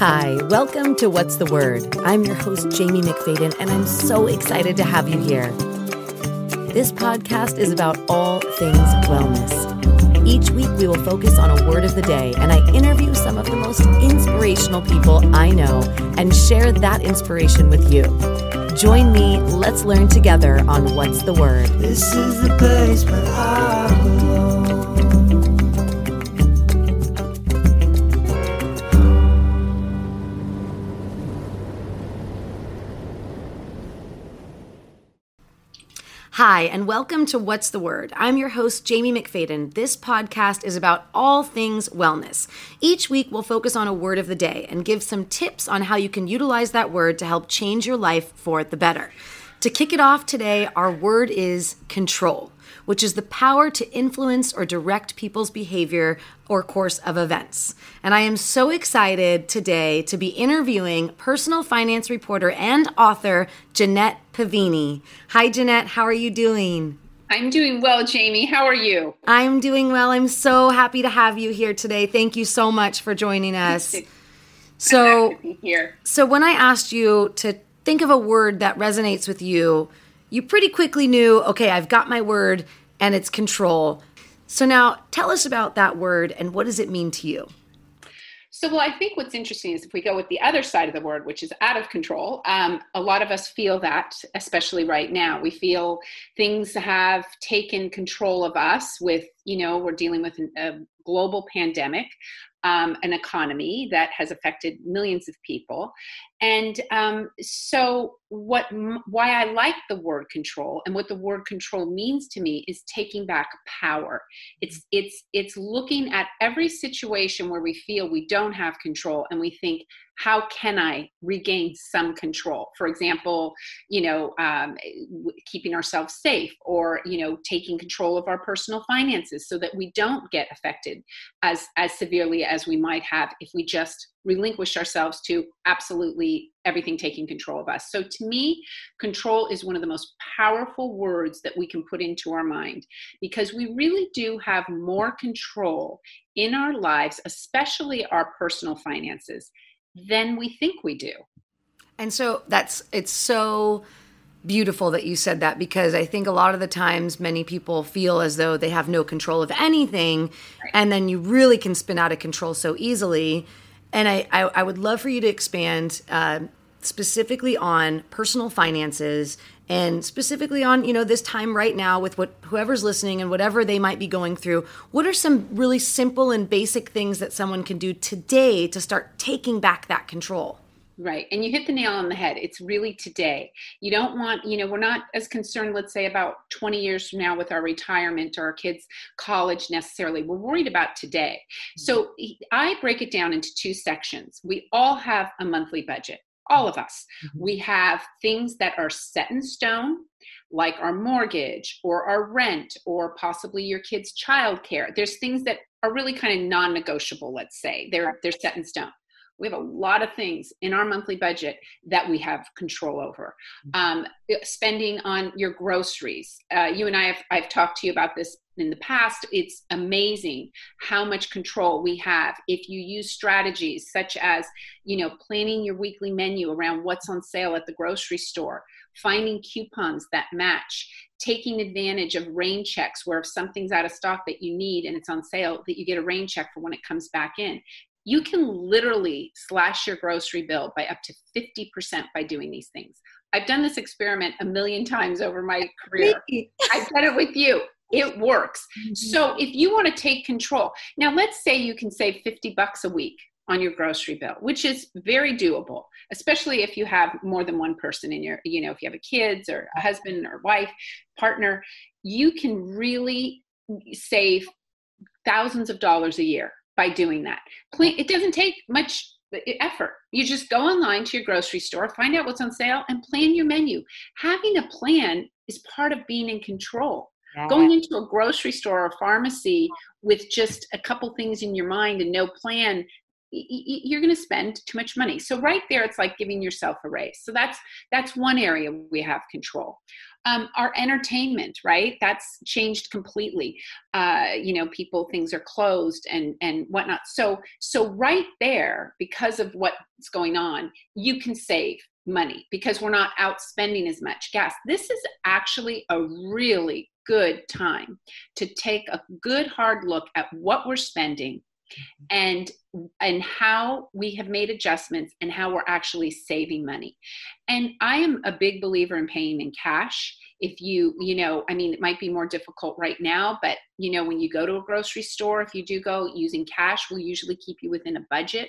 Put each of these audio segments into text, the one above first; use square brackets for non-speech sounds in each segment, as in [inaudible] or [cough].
Hi, welcome to What's the Word? I'm your host, Jamie McFadden, and I'm so excited to have you here. This podcast is about all things wellness. Each week, we will focus on a word of the day, and I interview some of the most inspirational people I know and share that inspiration with you. Join me, let's learn together on What's the Word. This is the place where I Hi, and welcome to What's the Word? I'm your host, Jamie McFadden. This podcast is about all things wellness. Each week, we'll focus on a word of the day and give some tips on how you can utilize that word to help change your life for the better. To kick it off today, our word is control, which is the power to influence or direct people's behavior or course of events. And I am so excited today to be interviewing personal finance reporter and author Jeanette Pavini. Hi, Jeanette. How are you doing? I'm doing well, Jamie. How are you? I'm doing well. I'm so happy to have you here today. Thank you so much for joining us. So, here. so when I asked you to think of a word that resonates with you, you pretty quickly knew, okay, I've got my word and it's control. So now tell us about that word and what does it mean to you? So, well, I think what's interesting is if we go with the other side of the word, which is out of control, um, a lot of us feel that, especially right now. We feel things have taken control of us with, you know, we're dealing with a global pandemic um, an economy that has affected millions of people. And um, so, what why I like the word control and what the word control means to me is taking back power. It's it's it's looking at every situation where we feel we don't have control and we think, how can I regain some control? For example, you know, um, keeping ourselves safe or, you know, taking control of our personal finances so that we don't get affected as, as severely as we might have if we just relinquish ourselves to absolutely everything taking control of us. So to me, control is one of the most powerful words that we can put into our mind because we really do have more control in our lives, especially our personal finances than we think we do. And so that's it's so beautiful that you said that because I think a lot of the times many people feel as though they have no control of anything right. and then you really can spin out of control so easily. And I, I, I would love for you to expand uh, specifically on personal finances and specifically on you know this time right now with what whoever's listening and whatever they might be going through what are some really simple and basic things that someone can do today to start taking back that control Right. And you hit the nail on the head. It's really today. You don't want, you know, we're not as concerned, let's say, about 20 years from now with our retirement or our kids' college necessarily. We're worried about today. So I break it down into two sections. We all have a monthly budget all of us. Mm-hmm. We have things that are set in stone, like our mortgage or our rent or possibly your kid's childcare. There's things that are really kind of non-negotiable, let's say. They're they're set in stone. We have a lot of things in our monthly budget that we have control over. Mm-hmm. Um, spending on your groceries. Uh, you and I have I've talked to you about this in the past. It's amazing how much control we have if you use strategies such as you know planning your weekly menu around what's on sale at the grocery store, finding coupons that match, taking advantage of rain checks where if something's out of stock that you need and it's on sale that you get a rain check for when it comes back in you can literally slash your grocery bill by up to 50% by doing these things. I've done this experiment a million times over my career. I've done it with you. It works. Mm-hmm. So if you want to take control, now let's say you can save 50 bucks a week on your grocery bill, which is very doable, especially if you have more than one person in your, you know, if you have a kids or a husband or wife, partner, you can really save thousands of dollars a year by doing that. It doesn't take much effort. You just go online to your grocery store, find out what's on sale, and plan your menu. Having a plan is part of being in control. Yeah. Going into a grocery store or pharmacy with just a couple things in your mind and no plan you're going to spend too much money so right there it's like giving yourself a raise so that's that's one area we have control um, our entertainment right? That's changed completely. Uh, you know people things are closed and and whatnot. So so right there because of what's going on you can save money because we're not out spending as much gas. This is actually a really good time to take a good hard look at what we're spending and and how we have made adjustments and how we're actually saving money. And i am a big believer in paying in cash. If you you know i mean it might be more difficult right now but you know when you go to a grocery store if you do go using cash will usually keep you within a budget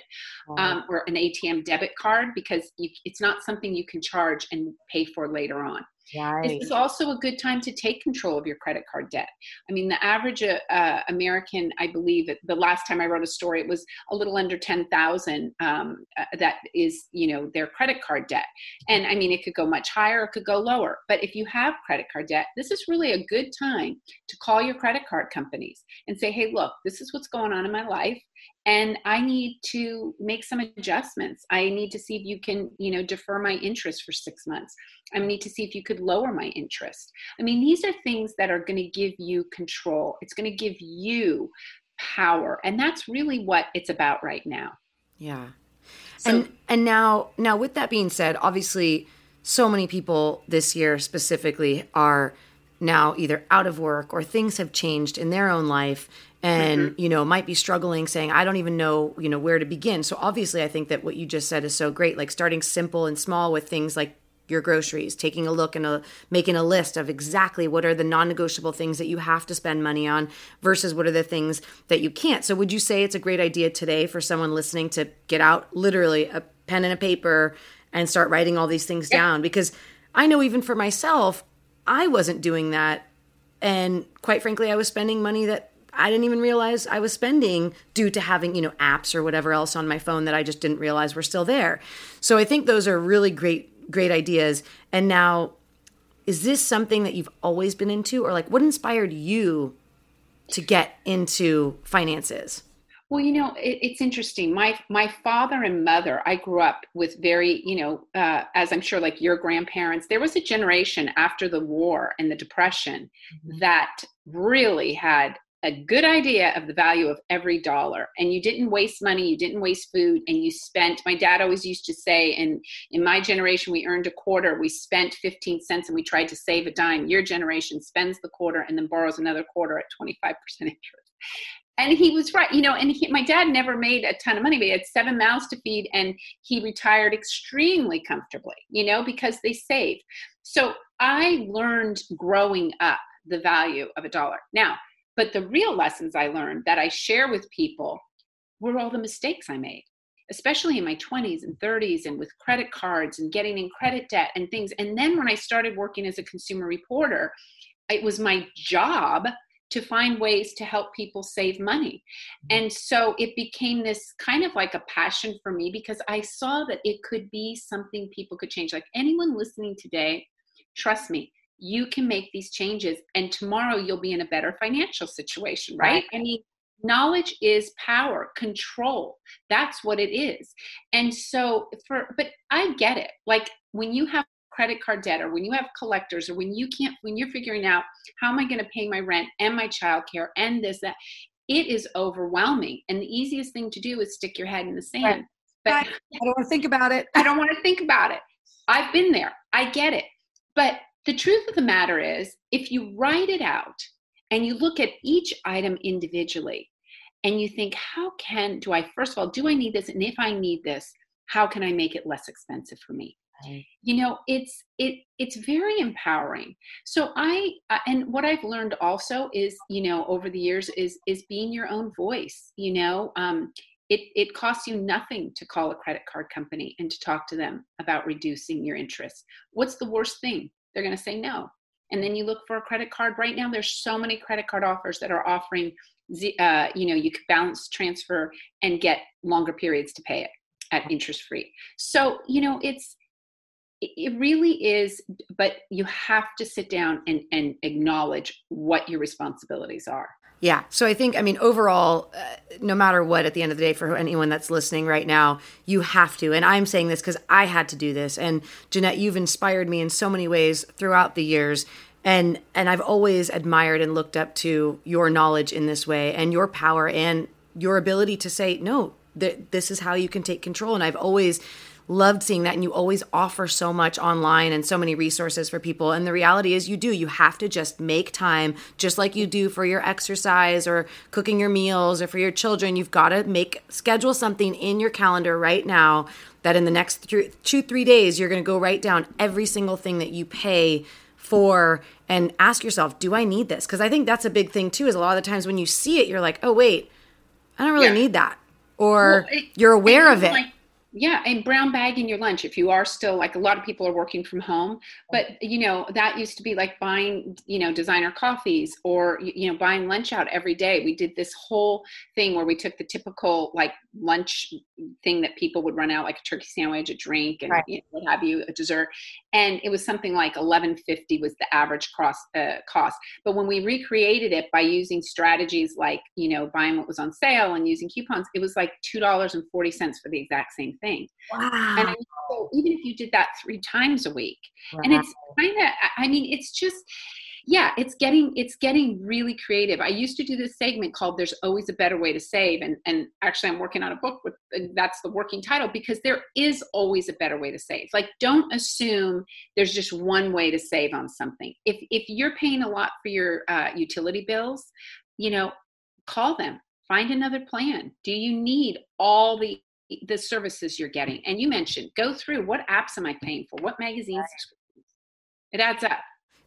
um, or an atm debit card because you, it's not something you can charge and pay for later on Right. This is also a good time to take control of your credit card debt. I mean, the average uh, uh American, I believe, the last time I wrote a story, it was a little under ten thousand. Um, uh, that is, you know, their credit card debt. And I mean, it could go much higher, it could go lower. But if you have credit card debt, this is really a good time to call your credit card companies and say, "Hey, look, this is what's going on in my life, and i need to make some adjustments. I need to see if you can you know defer my interest for six months. I need to see if you could lower my interest. I mean these are things that are going to give you control. It's going to give you power and that's really what it's about right now. Yeah. So, and and now now with that being said obviously so many people this year specifically are now either out of work or things have changed in their own life and mm-hmm. you know might be struggling saying i don't even know you know where to begin so obviously i think that what you just said is so great like starting simple and small with things like your groceries taking a look and a, making a list of exactly what are the non-negotiable things that you have to spend money on versus what are the things that you can't so would you say it's a great idea today for someone listening to get out literally a pen and a paper and start writing all these things yeah. down because i know even for myself i wasn't doing that and quite frankly i was spending money that I didn't even realize I was spending due to having, you know, apps or whatever else on my phone that I just didn't realize were still there. So I think those are really great, great ideas. And now, is this something that you've always been into, or like what inspired you to get into finances? Well, you know, it, it's interesting. My my father and mother, I grew up with very, you know, uh, as I'm sure like your grandparents. There was a generation after the war and the depression mm-hmm. that really had a good idea of the value of every dollar and you didn't waste money you didn't waste food and you spent my dad always used to say and in my generation we earned a quarter we spent 15 cents and we tried to save a dime your generation spends the quarter and then borrows another quarter at 25% interest and he was right you know and he, my dad never made a ton of money but he had seven mouths to feed and he retired extremely comfortably you know because they saved so i learned growing up the value of a dollar now but the real lessons I learned that I share with people were all the mistakes I made, especially in my 20s and 30s and with credit cards and getting in credit debt and things. And then when I started working as a consumer reporter, it was my job to find ways to help people save money. Mm-hmm. And so it became this kind of like a passion for me because I saw that it could be something people could change. Like anyone listening today, trust me, you can make these changes and tomorrow you'll be in a better financial situation right, right. i mean knowledge is power control that's what it is and so for but i get it like when you have credit card debt or when you have collectors or when you can't when you're figuring out how am i going to pay my rent and my child care and this that it is overwhelming. And the easiest thing to do is stick your head in the sand. Right. but i don't want to think about it. I don't want to think about it. I've been there. I get it. But the truth of the matter is, if you write it out and you look at each item individually and you think, how can, do I, first of all, do I need this? And if I need this, how can I make it less expensive for me? You know it's it it's very empowering so i and what i've learned also is you know over the years is is being your own voice you know um it, it costs you nothing to call a credit card company and to talk to them about reducing your interest. What's the worst thing? they're going to say no. And then you look for a credit card. Right now, there's so many credit card offers that are offering, uh, you know, you could balance transfer and get longer periods to pay it at interest free. So, you know, it's, it really is, but you have to sit down and, and acknowledge what your responsibilities are. Yeah. So I think, I mean, overall, uh, no matter what, at the end of the day, for anyone that's listening right now, you have to. And I'm saying this because I had to do this. And Jeanette, you've inspired me in so many ways throughout the years. And and I've always admired and looked up to your knowledge in this way and your power and your ability to say no. Th- this is how you can take control. And I've always loved seeing that and you always offer so much online and so many resources for people. And the reality is you do. You have to just make time just like you do for your exercise or cooking your meals or for your children. You've got to make schedule something in your calendar right now that in the next three, two three days you're going to go write down every single thing that you pay for and ask yourself do i need this? Because i think that's a big thing too is a lot of the times when you see it you're like oh wait i don't really yeah. need that. Or well, it, you're aware of it. like, yeah, and brown bag in your lunch if you are still like a lot of people are working from home. But you know that used to be like buying you know designer coffees or you know buying lunch out every day. We did this whole thing where we took the typical like lunch thing that people would run out like a turkey sandwich, a drink, and right. you know, what have you, a dessert, and it was something like eleven fifty was the average cost uh, cost. But when we recreated it by using strategies like you know buying what was on sale and using coupons, it was like two dollars and forty cents for the exact same thing. Wow. And so even if you did that three times a week, wow. and it's kind of, I mean, it's just, yeah it's getting it's getting really creative i used to do this segment called there's always a better way to save and and actually i'm working on a book with that's the working title because there is always a better way to save like don't assume there's just one way to save on something if if you're paying a lot for your uh, utility bills you know call them find another plan do you need all the the services you're getting. And you mentioned go through what apps am I paying for? What magazines? It adds up.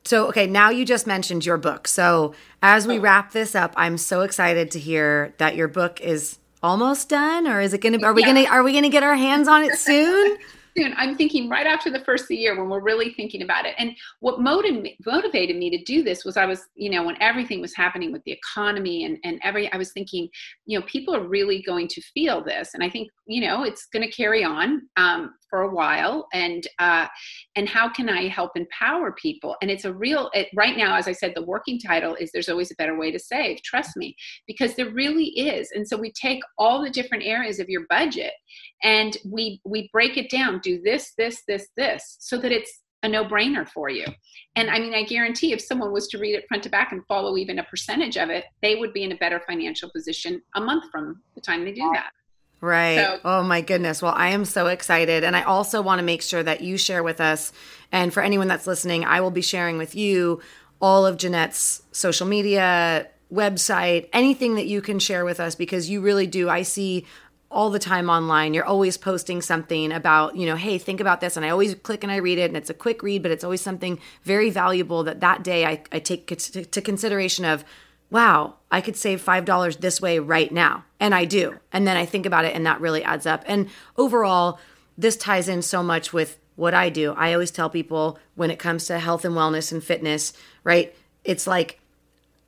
So, okay, now you just mentioned your book. So, as we wrap this up, I'm so excited to hear that your book is almost done or is it going to are we yeah. going to are we going to get our hands on it soon? [laughs] soon. I'm thinking right after the first of the year when we're really thinking about it. And what motivated motivated me to do this was I was, you know, when everything was happening with the economy and, and every, I was thinking, you know, people are really going to feel this. And I think, you know, it's going to carry on um, for a while. And, uh, and how can I help empower people? And it's a real, it, right now, as I said, the working title is There's Always a Better Way to Save. Trust me, because there really is. And so we take all the different areas of your budget and we we break it down do this this this this so that it's a no-brainer for you and i mean i guarantee if someone was to read it front to back and follow even a percentage of it they would be in a better financial position a month from the time they do that Right. So, oh my goodness. Well, I am so excited. And I also want to make sure that you share with us. And for anyone that's listening, I will be sharing with you all of Jeanette's social media, website, anything that you can share with us because you really do. I see all the time online. You're always posting something about, you know, hey, think about this. And I always click and I read it, and it's a quick read, but it's always something very valuable that that day I, I take to, to consideration of, wow, I could save $5 this way right now. And I do. And then I think about it, and that really adds up. And overall, this ties in so much with what I do. I always tell people when it comes to health and wellness and fitness, right? It's like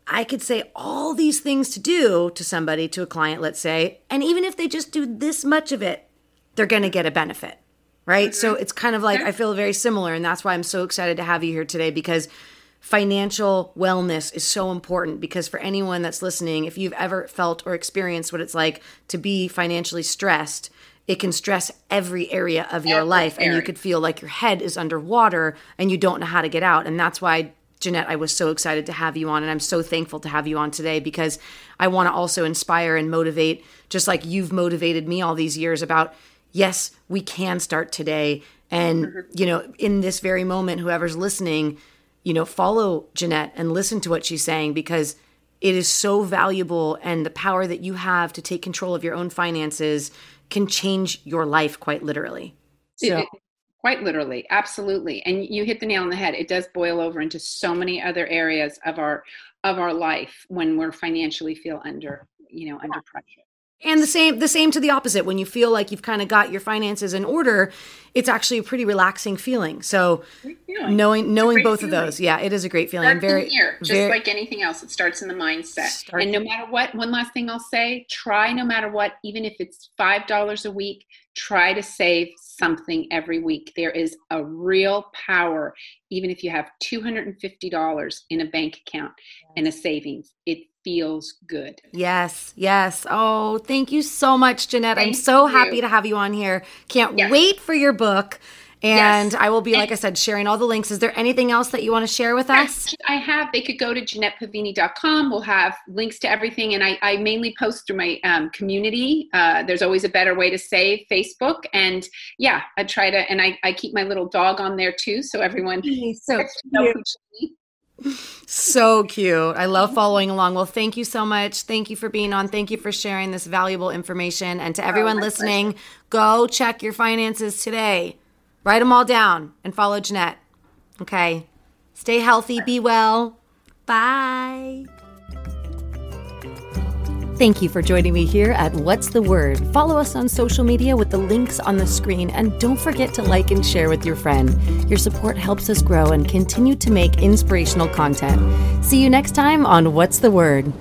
I could say all these things to do to somebody, to a client, let's say, and even if they just do this much of it, they're going to get a benefit, right? Mm-hmm. So it's kind of like I feel very similar. And that's why I'm so excited to have you here today because financial wellness is so important. Because for anyone that's listening, if you've ever felt or experienced what it's like to be financially stressed, it can stress every area of your every life area. and you could feel like your head is underwater and you don't know how to get out and that's why Jeanette, I was so excited to have you on, and I'm so thankful to have you on today because I want to also inspire and motivate, just like you've motivated me all these years about, yes, we can start today. And, you know, in this very moment, whoever's listening, you know, follow Jeanette and listen to what she's saying because it is so valuable. And the power that you have to take control of your own finances can change your life quite literally. So, quite literally absolutely and you hit the nail on the head it does boil over into so many other areas of our of our life when we're financially feel under you know under pressure and the same the same to the opposite. When you feel like you've kind of got your finances in order it's actually a pretty relaxing feeling. So feeling. knowing knowing both feeling. of those yeah it is a great feeling. Very here just very, like anything else it starts in the mindset. Start, and no matter what one last thing i'll say try no matter what even if it's five dollars a week try to save something every week. There is a real power even if you have $250 in a bank account and a savings. It feels good. Yes, yes. Oh, thank you so much, Jeanette. I'm so you. happy to have you on here. Can't Yes. wait for your book. And Yes. I will be, like I said, sharing all the links. Is there anything else that you want to share with us? I have. They could go to JeanettePavini.com. We'll have links to everything. And I, I mainly post through my um, community. Uh, there's always a better way to say Facebook. And yeah, I try to, and I, I keep my little dog on there too. So everyone so gets to know who she is. So cute. I love following along. Well, thank you so much. Thank you for being on. Thank you for sharing this valuable information. And to oh, everyone my listening, go check your finances today. Write them all down and follow Jeanette. Okay. Stay healthy, be well. Bye. Thank you for joining me here at What's the Word. Follow us on social media with the links on the screen and don't forget to like and share with your friend. Your support helps us grow and continue to make inspirational content. See you next time on What's the Word.